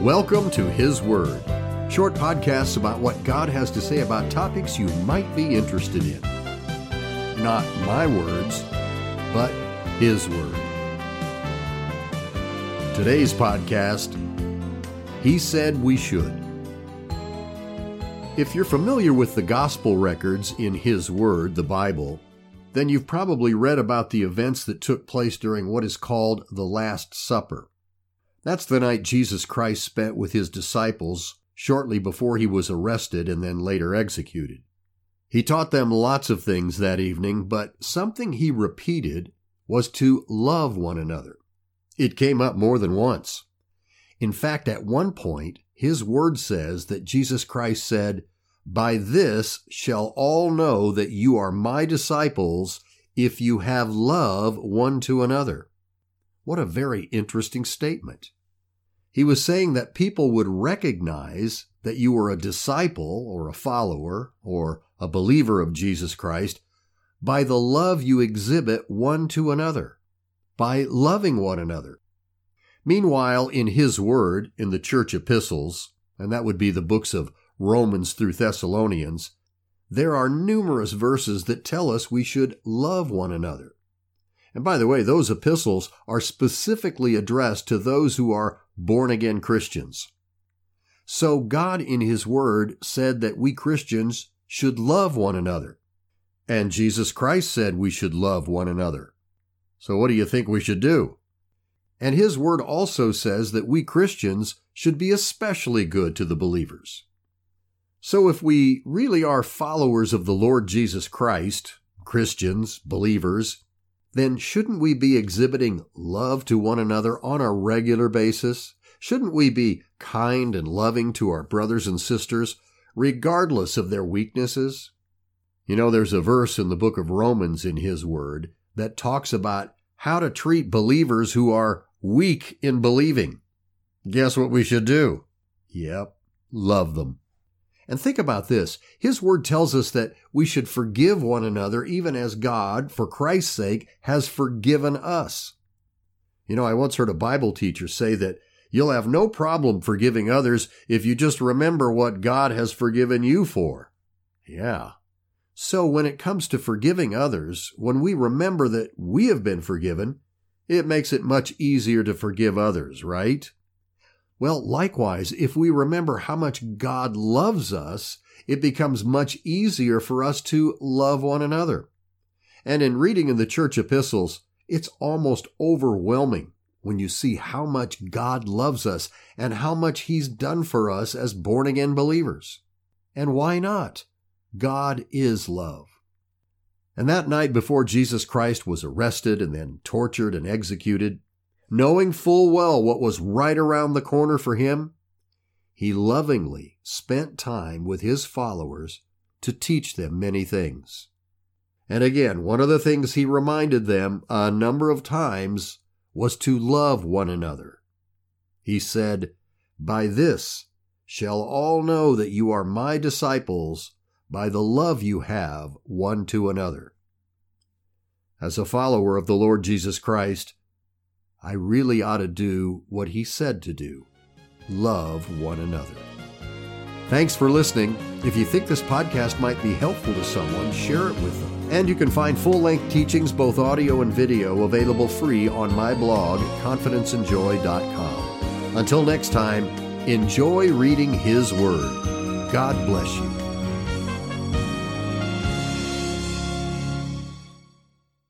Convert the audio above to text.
Welcome to His Word, short podcasts about what God has to say about topics you might be interested in. Not my words, but His Word. Today's podcast, He Said We Should. If you're familiar with the gospel records in His Word, the Bible, then you've probably read about the events that took place during what is called the Last Supper. That's the night Jesus Christ spent with his disciples shortly before he was arrested and then later executed. He taught them lots of things that evening, but something he repeated was to love one another. It came up more than once. In fact, at one point, his word says that Jesus Christ said, By this shall all know that you are my disciples if you have love one to another. What a very interesting statement. He was saying that people would recognize that you were a disciple or a follower or a believer of Jesus Christ by the love you exhibit one to another, by loving one another. Meanwhile, in his word, in the church epistles, and that would be the books of Romans through Thessalonians, there are numerous verses that tell us we should love one another. And by the way, those epistles are specifically addressed to those who are born again Christians. So God in His Word said that we Christians should love one another. And Jesus Christ said we should love one another. So what do you think we should do? And His Word also says that we Christians should be especially good to the believers. So if we really are followers of the Lord Jesus Christ, Christians, believers, then shouldn't we be exhibiting love to one another on a regular basis? Shouldn't we be kind and loving to our brothers and sisters, regardless of their weaknesses? You know, there's a verse in the book of Romans in his word that talks about how to treat believers who are weak in believing. Guess what we should do? Yep, love them. And think about this. His word tells us that we should forgive one another even as God, for Christ's sake, has forgiven us. You know, I once heard a Bible teacher say that you'll have no problem forgiving others if you just remember what God has forgiven you for. Yeah. So when it comes to forgiving others, when we remember that we have been forgiven, it makes it much easier to forgive others, right? Well, likewise, if we remember how much God loves us, it becomes much easier for us to love one another. And in reading in the church epistles, it's almost overwhelming when you see how much God loves us and how much He's done for us as born again believers. And why not? God is love. And that night before Jesus Christ was arrested and then tortured and executed, knowing full well what was right around the corner for him, he lovingly spent time with his followers to teach them many things. And again, one of the things he reminded them a number of times was to love one another. He said, By this shall all know that you are my disciples by the love you have one to another. As a follower of the Lord Jesus Christ, I really ought to do what he said to do love one another. Thanks for listening. If you think this podcast might be helpful to someone, share it with them. And you can find full length teachings, both audio and video, available free on my blog, confidenceandjoy.com. Until next time, enjoy reading His Word. God bless you.